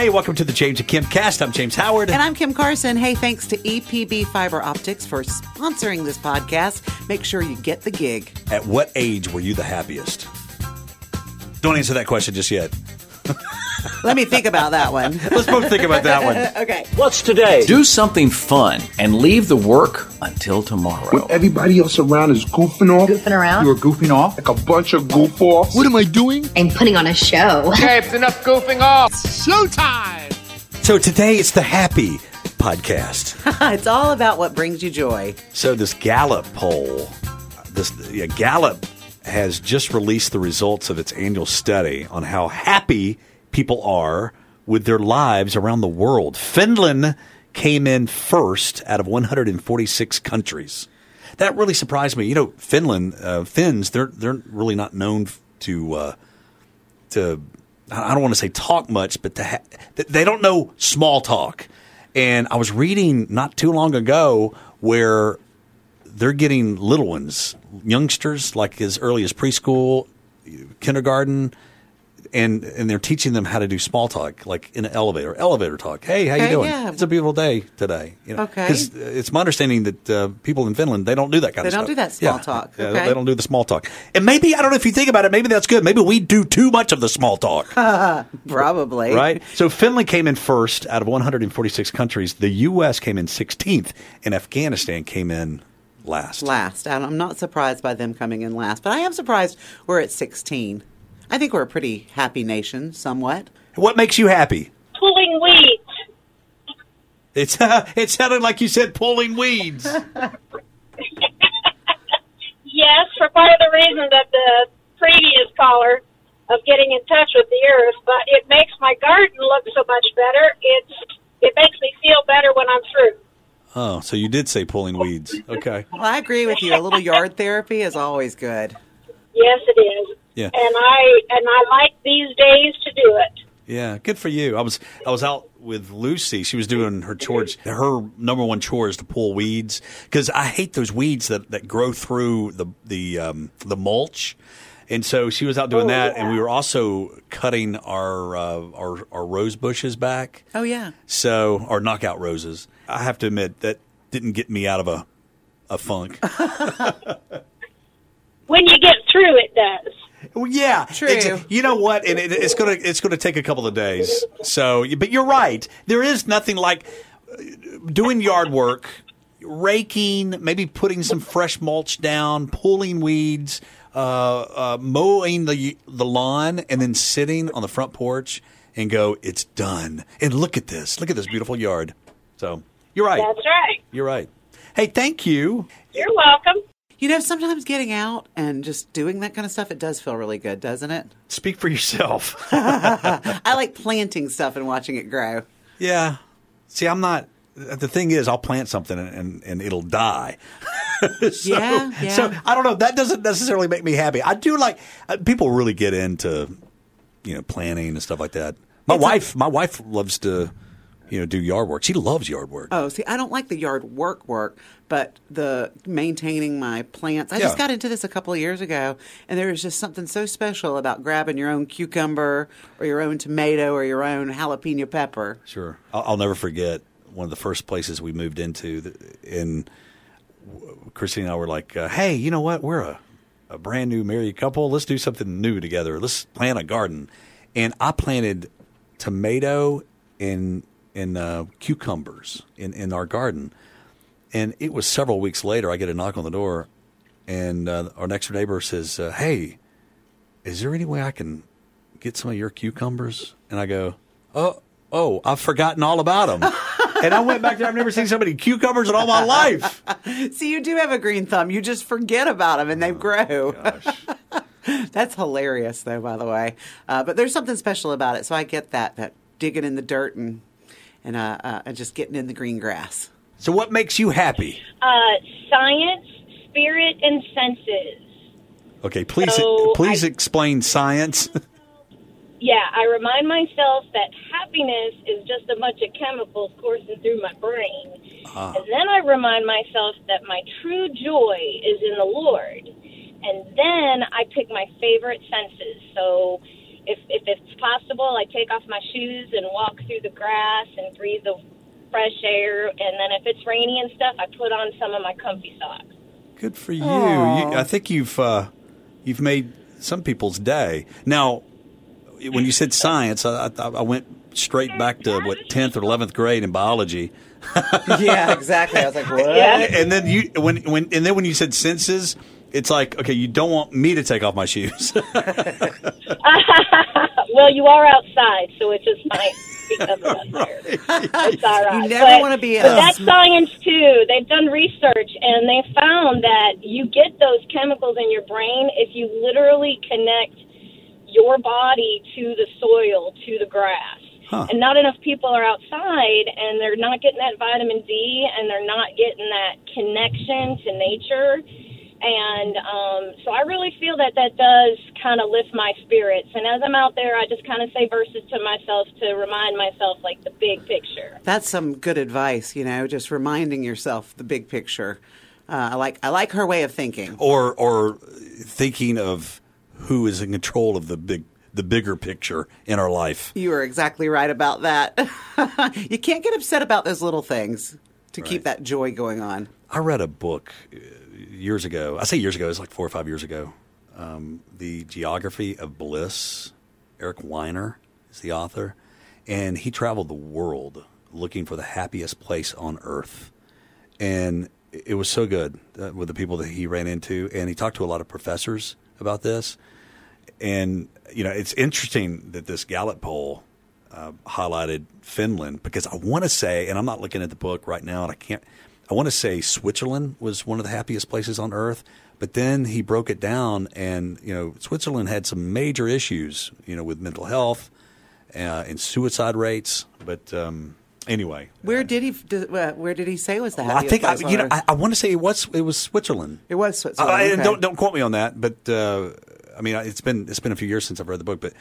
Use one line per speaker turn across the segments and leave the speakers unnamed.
Hey, welcome to the James and Kim cast. I'm James Howard.
And I'm Kim Carson. Hey, thanks to EPB Fiber Optics for sponsoring this podcast. Make sure you get the gig.
At what age were you the happiest? Don't answer that question just yet.
Let me think about that one.
Let's both think about that one.
okay.
What's today?
Do something fun and leave the work until tomorrow.
Everybody else around is goofing off.
Goofing around?
You are goofing off? Like a bunch of goof offs.
What am I doing?
I'm putting on a show.
Okay, it's enough goofing off. Showtime!
So today it's the happy podcast.
it's all about what brings you joy.
So this Gallup poll, this yeah, Gallup has just released the results of its annual study on how happy people are with their lives around the world. Finland came in first out of 146 countries. That really surprised me. You know, Finland, uh, Finns, they're they're really not known to uh, to. I don't want to say talk much, but ha- they don't know small talk. And I was reading not too long ago where they're getting little ones, youngsters, like as early as preschool, kindergarten, and and they're teaching them how to do small talk, like in an elevator, elevator talk. Hey, how you doing?
yeah.
It's a beautiful day today. You know,
Okay.
Because it's my understanding that uh, people in Finland they don't do that kind
They
of stuff.
They don't do that small
Yeah.
talk.
Yeah,
Okay.
they don't do the small talk. And maybe I don't know if you think about it. Maybe that's good. Maybe we do too much of the small talk.
Probably.
right? So Finland came in first out of 146 countries. The U.S. came in 16th, and Afghanistan came in last.
Last. And I'm not surprised by them coming in last, but I am surprised we're at 16. I think we're a pretty happy nation, somewhat.
What makes you happy?
pulling weeds.
It's it sounded like you said pulling weeds.
Yes, for part of the reason that the previous caller of getting in touch with the earth, but it makes my garden look so much better. It's it makes me feel better when I'm through.
Oh, so you did say pulling weeds. Okay.
Well, I agree with you. A little yard therapy is always good.
Yes, it is.
Yeah.
And I and I like these days to do it.
Yeah, good for you. I was I was out with Lucy. She was doing her chores. Her number one chore is to pull weeds because I hate those weeds that, that grow through the the um, the mulch. And so she was out doing
Oh,
that,
yeah.
and we were also cutting our, uh, our our rose bushes back.
Oh, yeah.
So, our knockout roses. I have to admit that didn't get me out of a a funk.
When you get through, it does.
Well, yeah,
True.
It's- you know what? And it, it's gonna it's gonna take a couple of days. So, but you're right. There is nothing like uh, doing yard work, raking, maybe putting some fresh mulch down, pulling weeds, uh, uh, mowing the the lawn, and then sitting on the front porch and go, "It's done." And look at this. Look at this beautiful yard. So, you're right.
That's right.
You're right. Hey, thank you.
You're welcome.
You know, sometimes getting out and just doing that kind of stuff, it does feel really good, doesn't it?
Speak for yourself.
I like planting stuff and watching it grow.
Yeah. See, I'm not. The thing is, I'll plant something and, and, and it'll die. so,
Yeah, yeah.
So I don't know. That doesn't necessarily make me happy. I do like uh, people really get into you know planning and stuff like that. My
It's
wife, my wife loves to you know do yard work. She loves yard work.
Oh, see, I don't like the yard work work, but the maintaining my plants. I just got into this a couple of years ago, and there was just something so special about grabbing your own cucumber or your own tomato or your own jalapeno pepper.
Sure. I'll, I'll never forget one of the first places we moved into. In Christine and I were like, uh, "Hey, you know what? We're a, a brand new married couple. Let's do something new together. Let's plant a garden." And I planted tomato and and uh, cucumbers in in our garden. And it was several weeks later. I get a knock on the door, and uh, our next door neighbor says, uh, "Hey, is there any way I can get some of your cucumbers?" And I go, "Oh, oh, I've forgotten all about them." and I went back there. I've never seen so many cucumbers in all my life.
See, you do have a green thumb. You just forget about them and they grow. That's hilarious, though, by the way. Uh, but there's something special about it. So I get that, that digging in the dirt and, and, uh, uh, just getting in the green grass.
So, what makes you happy?
Uh, science, spirit, and senses.
Okay, please,
So,
please
I-
explain science.
Yeah, I remind myself that happiness is just a bunch of chemicals coursing through my brain.
Ah.
And then I remind myself that my true joy is in the Lord. And then I pick my favorite senses. So
if if it's possible, I take off my shoes and walk through the grass and breathe the fresh air. And then if it's rainy and stuff, I put on some of my comfy socks.
Good for you. you I think you've uh, you've made some people's day. Now, when you said science, I, I, I went straight back to what tenth or eleventh grade in biology.
yeah, exactly. I was like, what?
Yeah.
And then you when when and then when you said senses, it's like okay, you don't want me to take off my shoes.
well, you are outside, so it just might become a. It's all right.
You never
But-
wanna be in
But that's
sm-
science too. They've done research and they found that you get those chemicals in your brain if you literally connect your body to the soil, to the grass.
Huh.
And not enough people are outside and they're not getting that vitamin D and they're not getting that connection to nature. And um, so I really feel that that does kind of lift my spirits. And as I'm out there, I just kind of say verses to myself to remind myself, like, the big picture.
That's some good advice, you know, just reminding yourself the big picture. Uh, I like I like her way of thinking.
or or thinking of who is in control of the big the bigger picture in our life.
You are exactly right about that. you can't get upset about those little things to keep that joy going on.
I read a book years ago. I say years ago, it's like four or five years ago. Um, the Geography of Bliss. Eric Weiner is the author, and he traveled the world looking for the happiest place on earth. And it was so good uh, with the people that he ran into, and he talked to a lot of professors about this. And you know, it's interesting that this Gallup poll uh, highlighted Finland because I want to say, and I'm not looking at the book right now, and I can't. I want to say Switzerland was one of the happiest places on earth, but then he broke it down, and you know, Switzerland had some major issues, you know, with mental health uh, and suicide rates. But um, anyway,
Where did he? Did, uh, where did he say was the
well, I
happiest
think I,
place on
you know, I, I want to say it was it was Switzerland.
it was Switzerland.
I,
okay.
don't don't quote me on that, but uh, I mean it's been it's been a few years since I've read the book, but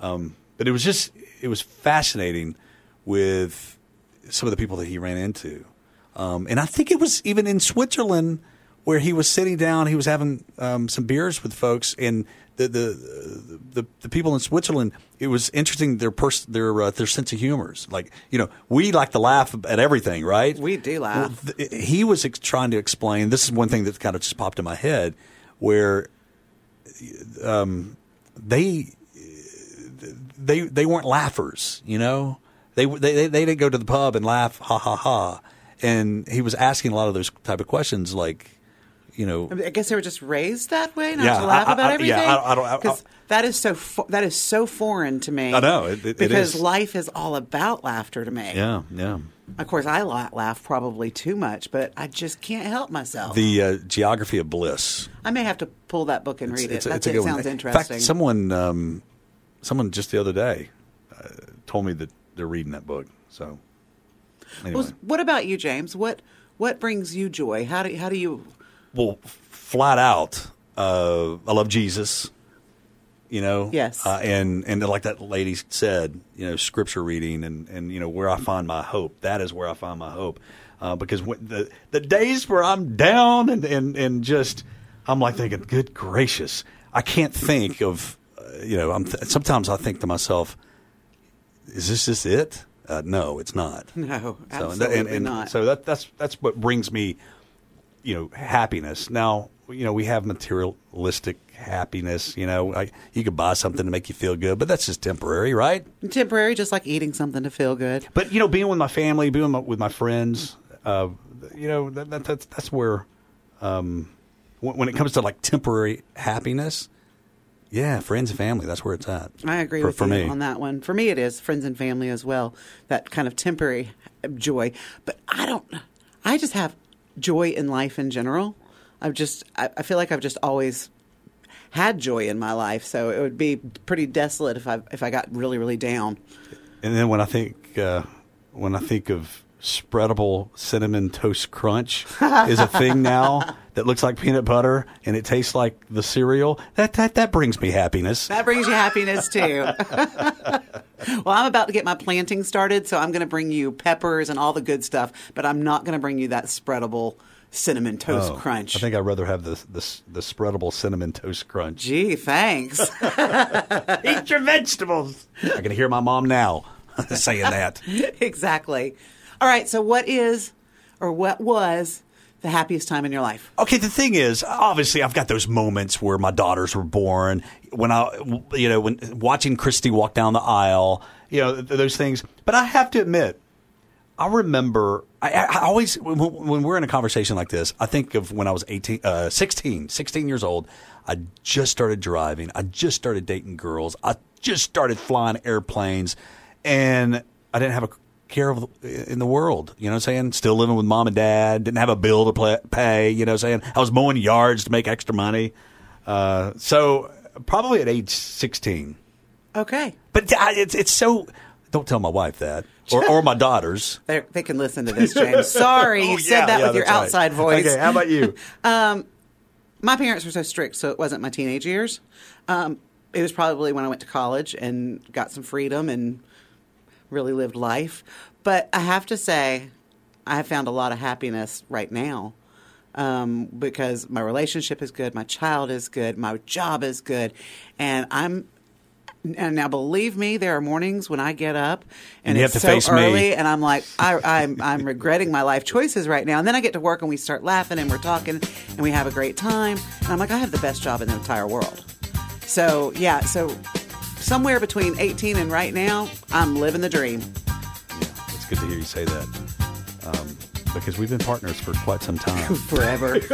um, but it was just it was fascinating with some of the people that he ran into, um, and I think it was even in Switzerland where he was sitting down, he was having um, some beers with folks, and the the, the the people in Switzerland. It was interesting their pers- their uh, their sense of humors. Like you know, we like to laugh at everything, right?
We do laugh.
Well, th- he was ex- trying to explain. This is one thing that kind of just popped in my head, where um, they they they weren't laughers. You know, they they they didn't go to the pub and laugh, ha ha ha. And he was asking a lot of those type of questions, like, you know,
I, guess they were just raised that way, not
Yeah,
to laugh
I-
about
I-
everything.
yeah, I- I don't- I- I-
'Cause that is so fo- that is so foreign to me.
I know, it- it- it
because
is.
life is all about laughter to me.
yeah, yeah.
Of course, I laugh probably too much, but I just can't help myself.
The uh, geography of bliss.
I may have to pull that book and read it. That's,
a
it
good one.
sounds
In
interesting.
fact, someone um, someone just the other day uh, told me that they're reading that book. So anyway.
well, what about you, James? What what brings you joy? How do how do you?
well, flat out, uh, I love Jesus. You know,
Yes.
uh, and and like that lady said, you know, scripture reading and and you know where I find my hope. That is where I find my hope, uh, because when, the the days where I'm down and and and just I'm like thinking, good gracious, I can't think of, uh, you know, I'm th- sometimes I think to myself, is this just it? Uh, no, it's not.
No,
So, and,
absolutely
and, and
not.
So that, that's that's what brings me, you know, happiness. Now, you know, we have materialistic happiness. You know, I, you could buy something to make you feel good, but that's just temporary, right?
Temporary, just like eating something to feel good.
But you know, being with my family, being with my, with my friends, uh, you know, that, that, that's that's where, um, when, when it comes to like temporary happiness, yeah, friends and family, that's where it's at.
I agree
for,
with
for
you
me.
on that one. For me, it is friends and family as well. That kind of temporary joy. But I don't. I just have joy in life in general. I've just. I, I feel like I've just always had joy in my life. So it would be pretty desolate if I if I got really really down.
And then when I think uh, when I think of spreadable cinnamon toast crunch is a thing now that looks like peanut butter and it tastes like the cereal. That that that brings me happiness.
That brings you happiness too. well, I'm about to get my planting started, so I'm going to bring you peppers and all the good stuff, but I'm not going to bring you that spreadable cinnamon toast
Oh,
crunch.
I think I'd rather have the, the the spreadable cinnamon toast crunch.
Gee, thanks.
Eat your vegetables. I can hear my mom now saying that.
exactly. All right. So, what is or what was the happiest time in your life?
Okay, the thing is, obviously, I've got those moments where my daughters were born. When I, you know, when watching Christy walk down the aisle, you know, those things. But I have to admit, I remember. I, I always, when, when we're in a conversation like this, I think of when I was 18, uh, 16, 16 years old. I just started driving. I just started dating girls. I just started flying airplanes, and I didn't have a care of in the world. You know what I'm saying? Still living with mom and dad. Didn't have a bill to play, pay. You know what I'm saying? I was mowing yards to make extra money. Uh, so probably at age 16.
Okay.
But I- it's it's so. Don't tell my wife that, or or my daughters.
They're, they can listen to this, James. Sorry, you
Oh,
said
yeah,
that
yeah,
with your
right.
outside voice.
Okay, how about you?
my parents were so strict, so it wasn't my teenage years. Um, it was probably when I went to college and got some freedom and really lived life. But I have to say, I have found a lot of happiness right now um, because my relationship is good, my child is good, my job is good, and I'm. And now, believe me, there are mornings when I get up and,
And
it's
have to
so
face me.
early, and I'm like, I, I'm, I'm regretting my life choices right now. And then I get to work, and we start laughing, and we're talking, and we have a great time. And I'm like, I have the best job in the entire world. So yeah, so somewhere between 18 and right now, I'm living the dream.
Yeah, it's good to hear you say that um, because we've been partners for quite some time.
Forever.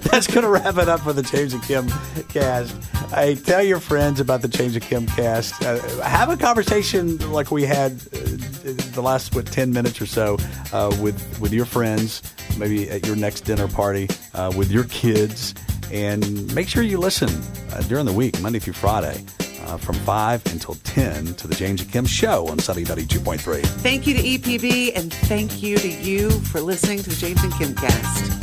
That's going to wrap it up for the James and Kim cast. Hey, tell your friends about the James and Kim cast. Uh, have a conversation like we had uh, the last what ten minutes or so uh, with with your friends, maybe at your next dinner party uh, with your kids, and make sure you listen uh, during the week, Monday through Friday. Uh, from 5 until 10 to the James and Kim Show on Sunny 92.3.
thank you to EPB and thank you to you for listening to the James and Kim cast.